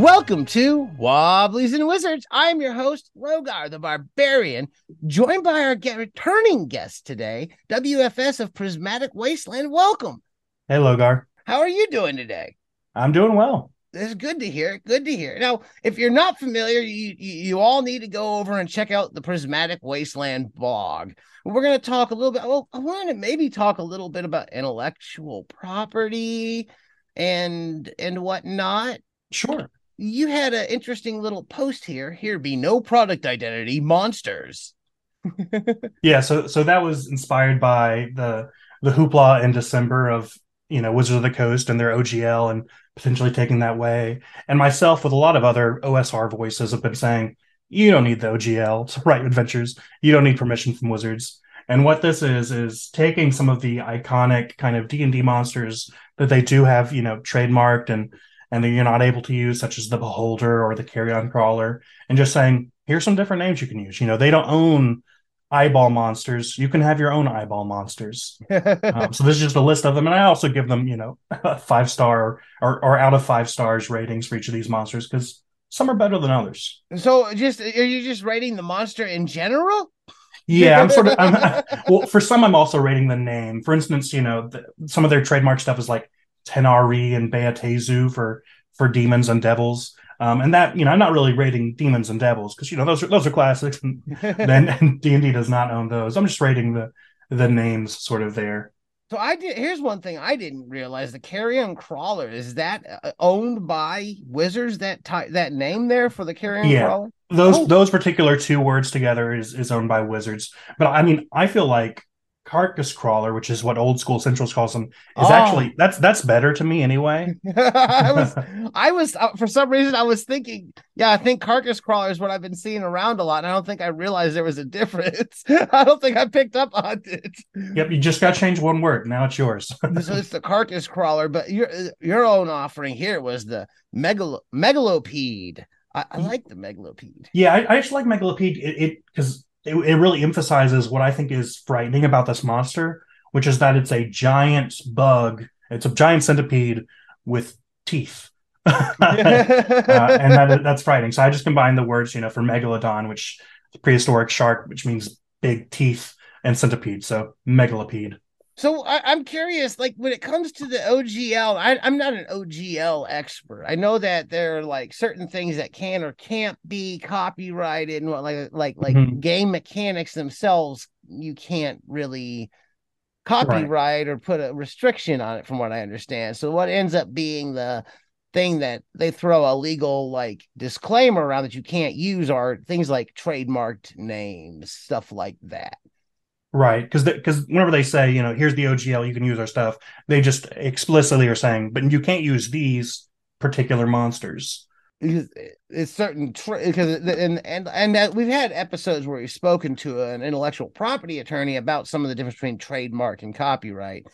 Welcome to Wobblies and Wizards. I'm your host, Logar the Barbarian, joined by our returning guest today, WFS of Prismatic Wasteland. Welcome. Hey, Logar. How are you doing today? I'm doing well. It's good to hear. Good to hear. Now, if you're not familiar, you you, you all need to go over and check out the Prismatic Wasteland blog. We're going to talk a little bit. Well, I wanted to maybe talk a little bit about intellectual property and and whatnot. Sure. You had an interesting little post here. Here be no product identity monsters. Yeah, so so that was inspired by the the hoopla in December of you know Wizards of the Coast and their OGL and potentially taking that way. And myself with a lot of other OSR voices have been saying, you don't need the OGL to write adventures. You don't need permission from Wizards. And what this is is taking some of the iconic kind of D and D monsters that they do have, you know, trademarked and and that you're not able to use, such as the Beholder or the Carrion Crawler, and just saying, here's some different names you can use. You know, they don't own eyeball monsters. You can have your own eyeball monsters. um, so this is just a list of them, and I also give them, you know, five star or or out of five stars ratings for each of these monsters because some are better than others. so, just are you just rating the monster in general? Yeah, I'm sort of. I'm, well, for some, I'm also rating the name. For instance, you know, the, some of their trademark stuff is like Tanar'ri and Baatezu for for demons and devils. Um, and that you know, I'm not really rating demons and devils because you know those are those are classics, and then D and D does not own those. I'm just rating the the names sort of there. So I did. Here's one thing I didn't realize: the Carrion Crawler is that uh, owned by Wizards. That ty- that name there for the Carrion Yeah. Crawler. Those Oh. those particular two words together is is owned by Wizards. But I mean, I feel like Carcass Crawler, which is what old school Essentials calls them, is Oh. actually that's that's better to me anyway. I was, I was uh, for some reason I was thinking, yeah, I think Carcass Crawler is what I've been seeing around a lot, and I don't think I realized there was a difference. I don't think I picked up on it. Yep, you just got to change one word. Now it's yours. so it's the Carcass Crawler, but your your own offering here was the megal megalopede. I, I like the megalopede. Yeah, I, I actually like Megalopede. It because it, it, really emphasizes what I think is frightening about this monster, which is that it's a giant bug. It's a giant centipede with teeth, uh, and that that's frightening. So I just combined the words, you know, for megalodon, which is prehistoric shark, which means big teeth, and centipede. So megalopede. So I, I'm curious, like when it comes to the OGL, I, I'm not an OGL expert. I know that there are like certain things that can or can't be copyrighted, and what like like like Mhm. game mechanics themselves, you can't really copyright or put a restriction on it, from what I understand. So what ends up being the thing that they throw a legal like disclaimer around that you can't use are things like trademarked names, stuff like that. Right, because because whenever they say, you know, here's the OGL, you can use our stuff, they just explicitly are saying, but you can't use these particular monsters. because it's certain because and and and we've had episodes where we've spoken to an intellectual property attorney about some of the difference between trademark and copyright.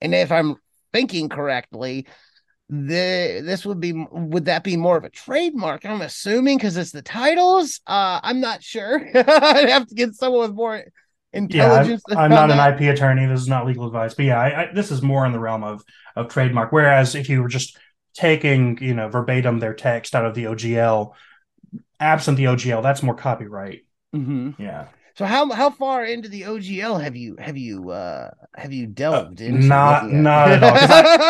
And if i'm thinking correctly the this would be would that be more of a trademark i'm assuming because it's the titles? Uh i'm not sure. I'd have to get someone with more Yeah, intelligence I'm, I'm not an IP attorney. This is not legal advice, but yeah, I, I, this is more in the realm of of trademark. Whereas if you were just taking, you know, verbatim their text out of the OGL, absent the OGL, that's more copyright. Mhm. Yeah, so how how far into the ogl have you have you uh have you delved into not not at all.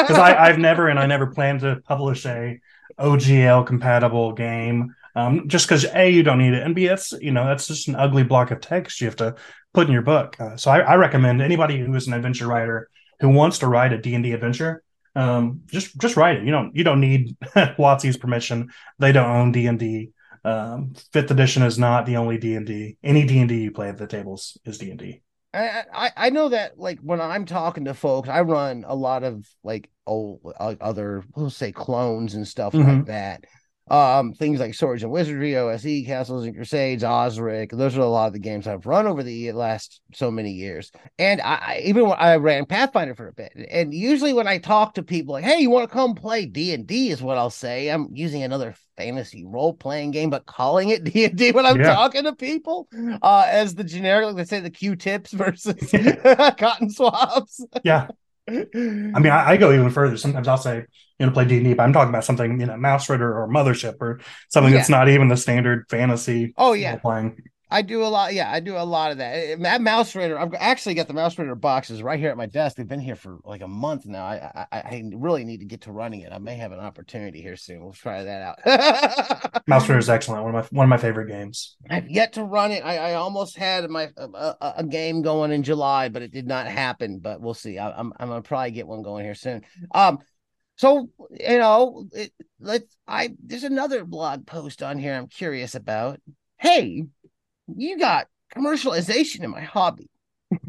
Because I, I've never and I never plan to publish a OGL compatible game. Um, just because a you don't need it, and b that's you know that's just an ugly block of text you have to put in your book. Uh, so I, I recommend anybody who is an adventure writer who wants to write a D and D adventure, um, just just write it. You don't you don't need WotC's permission. They don't own D and D. Um, Fifth edition is not the only D and D. Any D and D you play at the tables is D and D. I, I I know that like when I'm talking to folks, I run a lot of like old uh, other we'll say clones and stuff like Mhm. that. Um, things like Swords and Wizardry, OSE, Castles and Crusades, Osric. Those are a lot of the games I've run over the last so many years. And I, I even when I ran Pathfinder for a bit, and usually when I talk to people like, "Hey, you want to come play D and D?" is what I'll say. I'm using another fantasy role playing game, but calling it D and D when I'm Yeah. talking to people uh, as the generic, like they say, the Q-tips versus cotton swabs. Yeah, I mean, I, I, go even further. Sometimes I'll say, you know, play D and D, but I'm talking about something, you know, Mausritter or Mothership or something yeah. that's not even the standard fantasy. Oh yeah, playing. I do a lot. Yeah, I do a lot of that. Eh, eh, that Mausritter. I've actually got the Mausritter boxes right here at my desk. They've been here for like a month now. I, I, I really need to get to running it. I may have an opportunity here soon. We'll try that out. Mausritter is excellent. One of my one of my favorite games. I've yet to run it. I, I almost had my a, a, game going in July, but it did not happen. But we'll see. I, I'm I'm gonna probably get one going here soon. Um, so you know, it, let's. I there's another blog post on here. I'm curious about. Hey, you got commercialization in my hobby.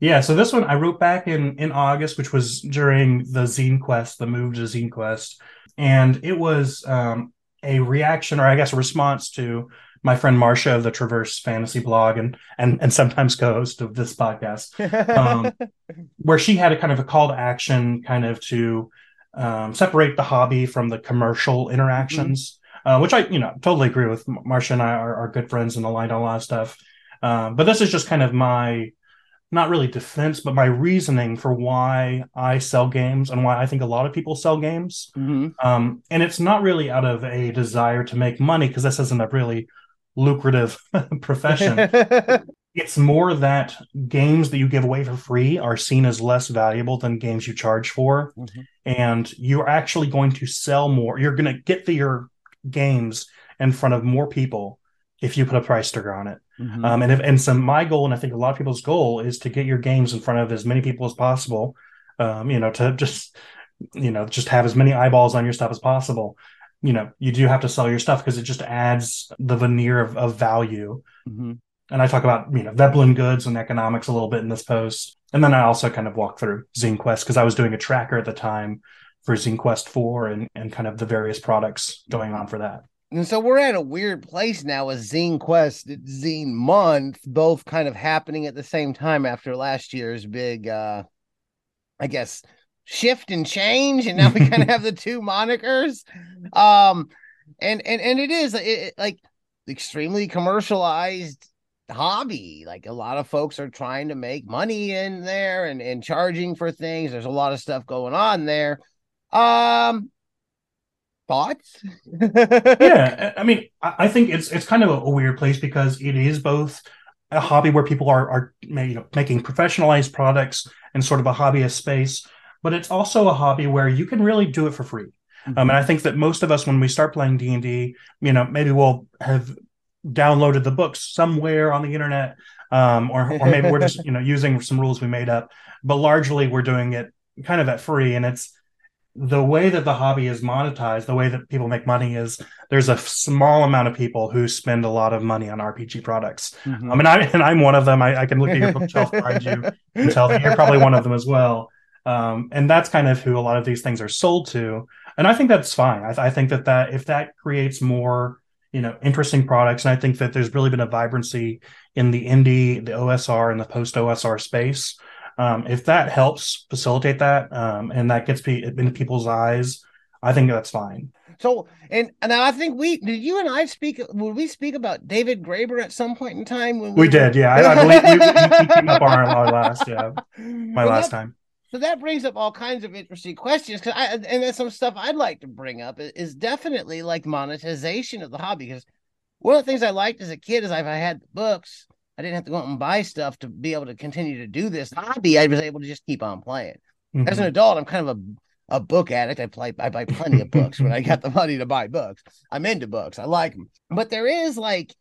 yeah, so this one I wrote back in in August, which was during the Zine Quest, the move to Zine Quest, and it was um, a reaction, or I guess a response to my friend Marcia of the Traverse Fantasy blog, and and and sometimes co-host of this podcast, um, where she had a kind of a call to action, kind of to um, separate the hobby from the commercial interactions. Mm-hmm uh, which I, you know, totally agree with. Marcia and I are, are good friends and aligned on a lot of stuff. Um, but this is just kind of my, not really defense, but my reasoning for why I sell games and why I think a lot of people sell games. Mm-hmm. Um, and it's not really out of a desire to make money because this isn't a really lucrative profession. it's more that games that you give away for free are seen as less valuable than games you charge for. Mm-hmm. And you're actually going to sell more. You're going to get the, your games in front of more people if you put a price sticker on it. Mm-hmm. Um, and if and so my goal, and I think a lot of people's goal, is to get your games in front of as many people as possible. Um, you know, to just you know just have as many eyeballs on your stuff as possible. You know, you do have to sell your stuff because it just adds the veneer of, of value. Mm-hmm. And I talk about you know Veblen goods and economics a little bit in this post, and then I also kind of walk through Zine Quest because I was doing a tracker at the time for Zine Quest 4 and, and kind of the various products going on for that. And so we're at a weird place now with Zine Quest, Zine Month, both kind of happening at the same time after last year's big, uh, I guess, shift and change. And now we kind of have the two monikers. Um, and and and it is it, like extremely commercialized hobby. Like a lot of folks are trying to make money in there and and charging for things. There's a lot of stuff going on there. Um, thoughts? yeah, I mean, I think it's it's kind of a, weird place because it is both a hobby where people are are you know, making professionalized products and sort of a hobbyist space, but it's also a hobby where you can really do it for free. Mm-hmm. Um, and I think that most of us, when we start playing D and D, you know, maybe we'll have downloaded the books somewhere on the internet, um, or or maybe we're just you know using some rules we made up. But largely, we're doing it kind of at free, and it's the way that the hobby is monetized, the way that people make money is there's a small amount of people who spend a lot of money on RPG products. Mm-hmm. I mean, I and I'm one of them. I, I can look at your bookshelf behind you and tell that you're probably one of them as well. Um, and that's kind of who a lot of these things are sold to. And I think that's fine. I, I think that that if that creates more, you know, interesting products, and I think that there's really been a vibrancy in the indie, the OSR, and the post OSR space um, if that helps facilitate that um, and that gets pe- into people's eyes, I think that's fine. So, and and I think we did you and I speak. Would we speak about David Graeber at some point in time? When we, we did, yeah. I, I believe we, we, came up on our, our, last, yeah, my last that, time. So that brings up all kinds of interesting questions. Because I and then some stuff I'd like to bring up is definitely like monetization of the hobby. Because one of the things I liked as a kid is if I had the books, I didn't have to go out and buy stuff to be able to continue to do this hobby. I was able to just keep on playing. Mm-hmm. As an adult, I'm kind of a, a book addict. I play I buy plenty of books when I got the money to buy books. I'm into books. I like them. But there is like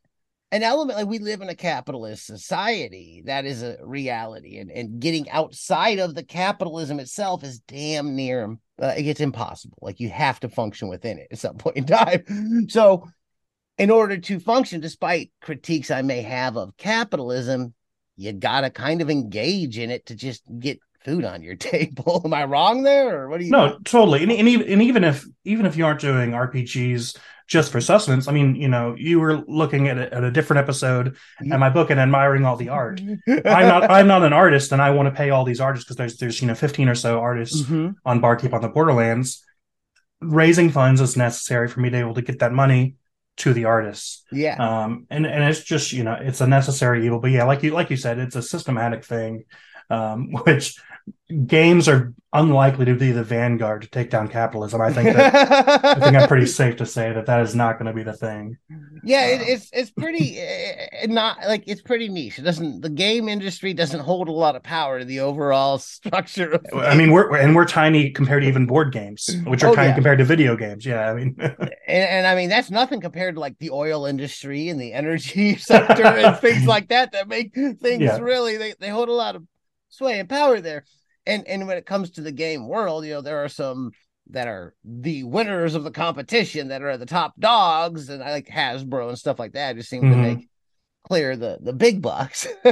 an element like we live in a capitalist society that is a reality and, and getting outside of the capitalism itself is damn near uh, it gets impossible like you have to function within it at some point in time so in order to function, despite critiques I may have of capitalism, you got to kind of engage in it to just get food on your table. Am I wrong there, or what do you? No, totally. And, and, even and even if even if you aren't doing RPGs just for sustenance, I mean, you know, you were looking at a, at a different episode yeah. my book and admiring all the art. I'm not I'm not an artist, and I want to pay all these artists because there's there's you know 15 or so artists mm-hmm. on Barkeep on the Borderlands. Raising funds is necessary for me to be able to get that money to the artists. Yeah. Um, and and it's just you know it's a necessary evil, but yeah, like you like you said, it's a systematic thing. um, which games are unlikely to be the vanguard to take down capitalism. I think that, I think I'm pretty safe to say that that is not going to be the thing. Yeah, it, um, it's it's pretty uh, not like it's pretty niche. It doesn't the game industry doesn't hold a lot of power to the overall structure. I mean, we're and we're tiny compared to even board games, which are oh, tiny yeah. compared to video games. Yeah, I mean, and, and, I mean that's nothing compared to like the oil industry and the energy sector and things like that that make things yeah. really they, they hold a lot of sway and power there and and when it comes to the game world, you know, there are some that are the winners of the competition that are the top dogs, and I like Hasbro and stuff like that. Just seem mm-hmm. to make clear the the big bucks.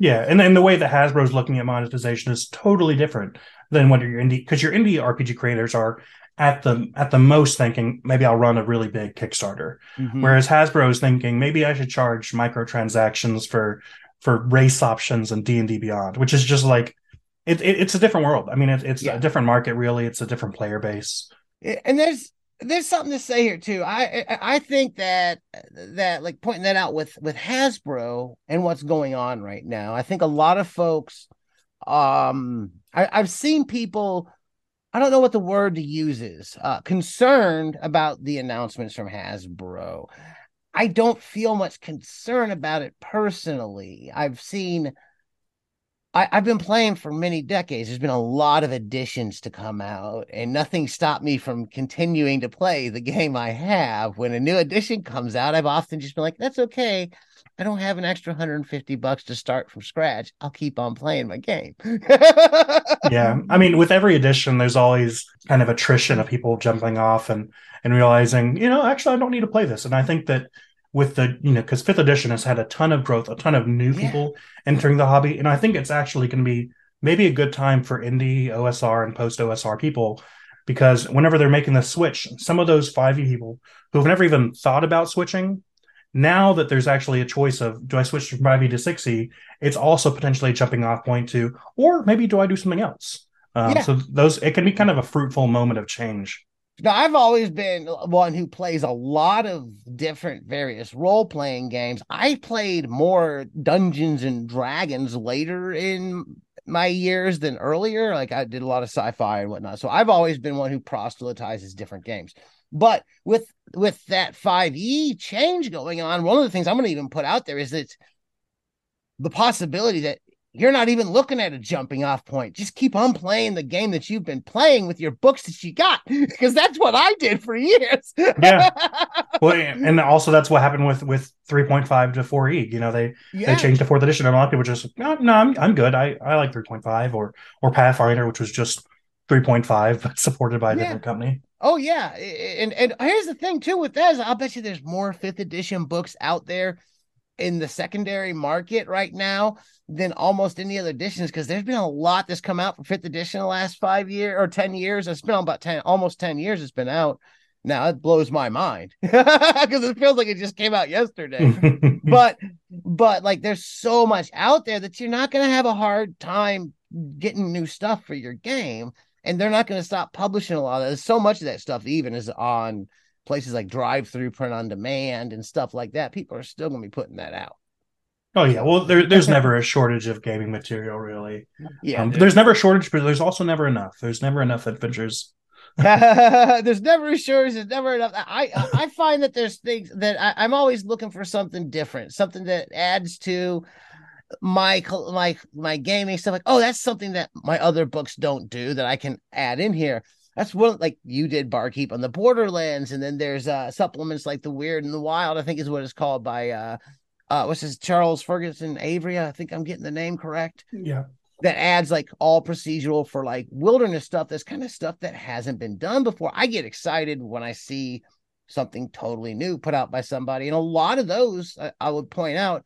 yeah, and then the way that Hasbro's looking at monetization is totally different than what your indie because your indie RPG creators are at the at the most thinking maybe I'll run a really big Kickstarter, mm-hmm. whereas Hasbro is thinking maybe I should charge microtransactions for for race options and D and D Beyond, which is just like it, it, it's a different world. I mean, it, it's yeah. a different market. Really, it's a different player base. And there's there's something to say here too. I I think that that like pointing that out with with Hasbro and what's going on right now. I think a lot of folks, um, I, I've seen people. I don't know what the word to use is. Uh, concerned about the announcements from Hasbro. I don't feel much concern about it personally. I've seen I, have been playing for many decades. There's been a lot of editions to come out, and nothing stopped me from continuing to play the game I have. When a new edition comes out, I've often just been like, that's okay. I don't have an extra 150 bucks to start from scratch. I'll keep on playing my game. yeah. I mean, with every edition, there's always kind of attrition of people jumping off and and realizing, you know, actually I don't need to play this. And I think that with the you know because fifth edition has had a ton of growth a ton of new yeah. people entering the hobby and i think it's actually going to be maybe a good time for indie osr and post osr people because whenever they're making the switch some of those 5e people who've never even thought about switching now that there's actually a choice of do i switch from 5e to 6e it's also potentially a jumping off point to or maybe do i do something else um, yeah. so those it can be kind of a fruitful moment of change now, I've always been one who plays a lot of different various role playing games. I played more Dungeons and Dragons later in my years than earlier. Like I did a lot of sci-fi and whatnot. So I've always been one who proselytizes different games. But with with that 5e change going on, one of the things I'm going to even put out there is that the possibility that you're not even looking at a jumping off point. Just keep on playing the game that you've been playing with your books that you got, because that's what I did for years. yeah. Well, and also that's what happened with with 3.5 to 4e. You know, they yeah. they changed to fourth edition, and a lot of people just no, no, I'm I'm good. I I like 3.5 or or Pathfinder, which was just 3.5 but supported by a yeah. different company. Oh yeah, and and here's the thing too with that is I'll bet you there's more fifth edition books out there in the secondary market right now than almost any other editions because there's been a lot that's come out for fifth edition the last five years or 10 years. It's been about 10, almost 10 years it's been out. Now it blows my mind because it feels like it just came out yesterday. but but like there's so much out there that you're not gonna have a hard time getting new stuff for your game. And they're not gonna stop publishing a lot of There's so much of that stuff even is on places like drive through print on demand and stuff like that. People are still gonna be putting that out. Oh yeah, well there, there's never a shortage of gaming material, really. Yeah, um, there's never a shortage, but there's also never enough. There's never enough adventures. there's never a shortage. There's never enough. I I find that there's things that I, I'm always looking for something different, something that adds to my my my gaming stuff. Like, oh, that's something that my other books don't do that I can add in here. That's what like you did Barkeep on the Borderlands, and then there's uh supplements like the Weird and the Wild. I think is what it's called by uh uh what's his Charles Ferguson Avery. I think I'm getting the name correct. Yeah. That adds like all procedural for like wilderness stuff. That's kind of stuff that hasn't been done before. I get excited when I see something totally new put out by somebody. And a lot of those, I, I would point out,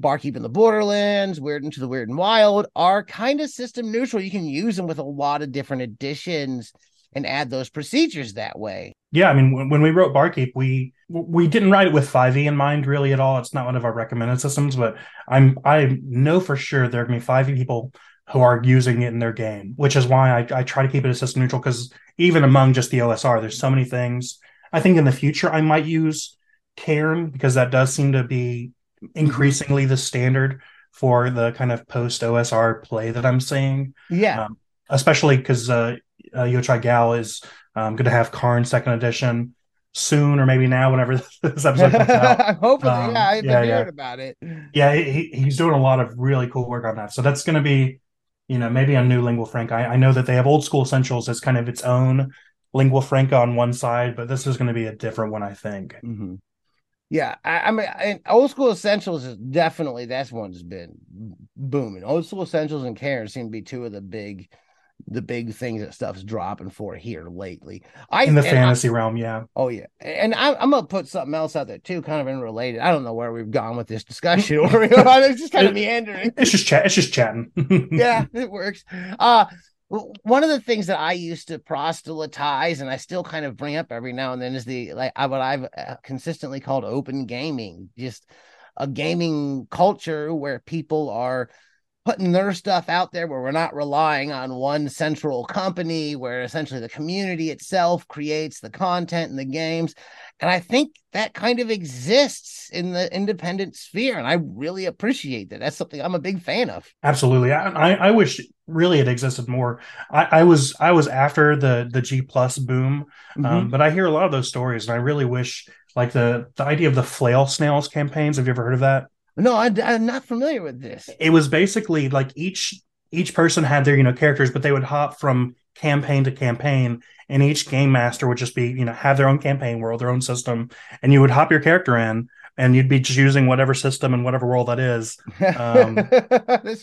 Barkeep in the Borderlands, Weird into the Weird and Wild are kind of system neutral. You can use them with a lot of different editions and add those procedures that way. Yeah, I mean, when, we wrote Barkeep, we we didn't write it with 5e in mind really at all. It's not one of our recommended systems, but I'm I know for sure there are gonna be 5e people who are using it in their game, which is why I, I try to keep it a system neutral because even among just the OSR, there's so many things. I think in the future I might use Cairn because that does seem to be increasingly the standard for the kind of post OSR play that I'm seeing. Yeah. Um, especially because uh, uh, Yochai Gal is um, going to have Cairn second edition soon, or maybe now, whenever this episode comes out. I'm hoping. Um, yeah, I've been yeah, hearing yeah. about it. Yeah, he, he's doing a lot of really cool work on that. So that's going to be, you know, maybe a new lingua franca. I, I know that they have old school essentials as kind of its own lingua franca on one side, but this is going to be a different one, I think. Mm-hmm. Yeah, I, I mean, I, old school essentials is definitely that's one that's been booming. Old school essentials and Cairn seem to be two of the big, the big things that stuff's dropping for here lately. I In the and I- fantasy realm, yeah. Oh yeah, and I'm, I'm gonna put something else out there too, kind of unrelated. I don't know where we've gone with this discussion. Or it's just kind of meandering. It's just chat. It's just chatting. yeah, it works. Uh one of the things that I used to proselytize, and I still kind of bring up every now and then, is the like what I've uh, consistently called open gaming, just a gaming culture where people are putting their stuff out there where we're not relying on one central company where essentially the community itself creates the content and the games and i think that kind of exists in the independent sphere and i really appreciate that that's something i'm a big fan of Absolutely. I, I wish really it existed more. I, I was I was after the the G plus boom, Mm-hmm. um, but I hear a lot of those stories, and I really wish like the the idea of the flail snails campaigns. Have you ever heard of that? No I, i'm not familiar with this It was basically like each each person had their you know characters, but they would hop from campaign to campaign, and each game master would just be you know have their own campaign world, their own system, and you would hop your character in, and you'd be just using whatever system and whatever world that is. Um,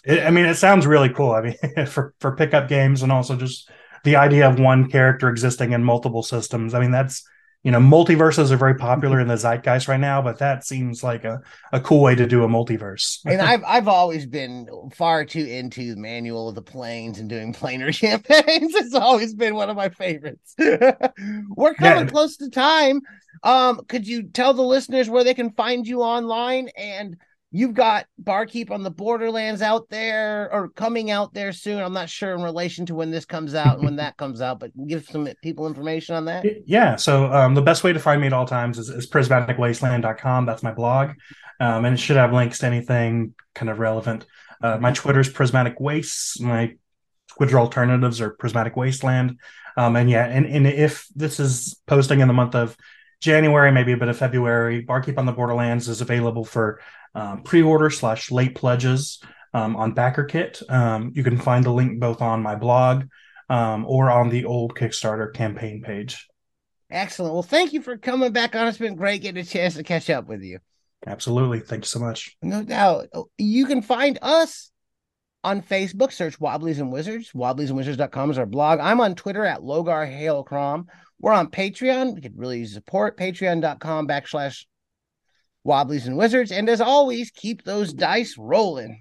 It, I mean, it sounds really cool. I mean, for for pickup games and also just the idea of one character existing in multiple systems. I mean, that's you know, multiverses are very popular in the zeitgeist right now, but that seems like a, a cool way to do a multiverse. and I've I've always been far too into the manual of the planes and doing planar campaigns. It's always been one of my favorites. We're coming Yeah. close to time. Um, could you tell the listeners where they can find you online? And you've got Barkeep on the Borderlands out there or coming out there soon. I'm not sure in relation to when this comes out and when that comes out, but give some people information on that. Yeah. So um, the best way to find me at all times is, is prismaticwasteland.com. That's my blog. Um, and it should have links to anything kind of relevant. Uh, my Twitter's Prismatic Wastes. My Twitter alternatives are Prismatic Wasteland. Um, and yeah, and, and if this is posting in the month of January, maybe a bit of February, Barkeep on the Borderlands is available for um, pre-order slash late pledges um, on BackerKit. Um, you can find the link both on my blog um, or on the old Kickstarter campaign page. Excellent. Well, thank you for coming back on. It's been great getting a chance to catch up with you. Absolutely. Thank you so much. No doubt. You can find us on Facebook. Search Wobblies and Wizards. Wobbliesandwizards.com is our blog. I'm on Twitter at Logar Hailcrom. We're on Patreon. We could really support. Patreon.com backslash Wobblies and Wizards. And as always, keep those dice rolling.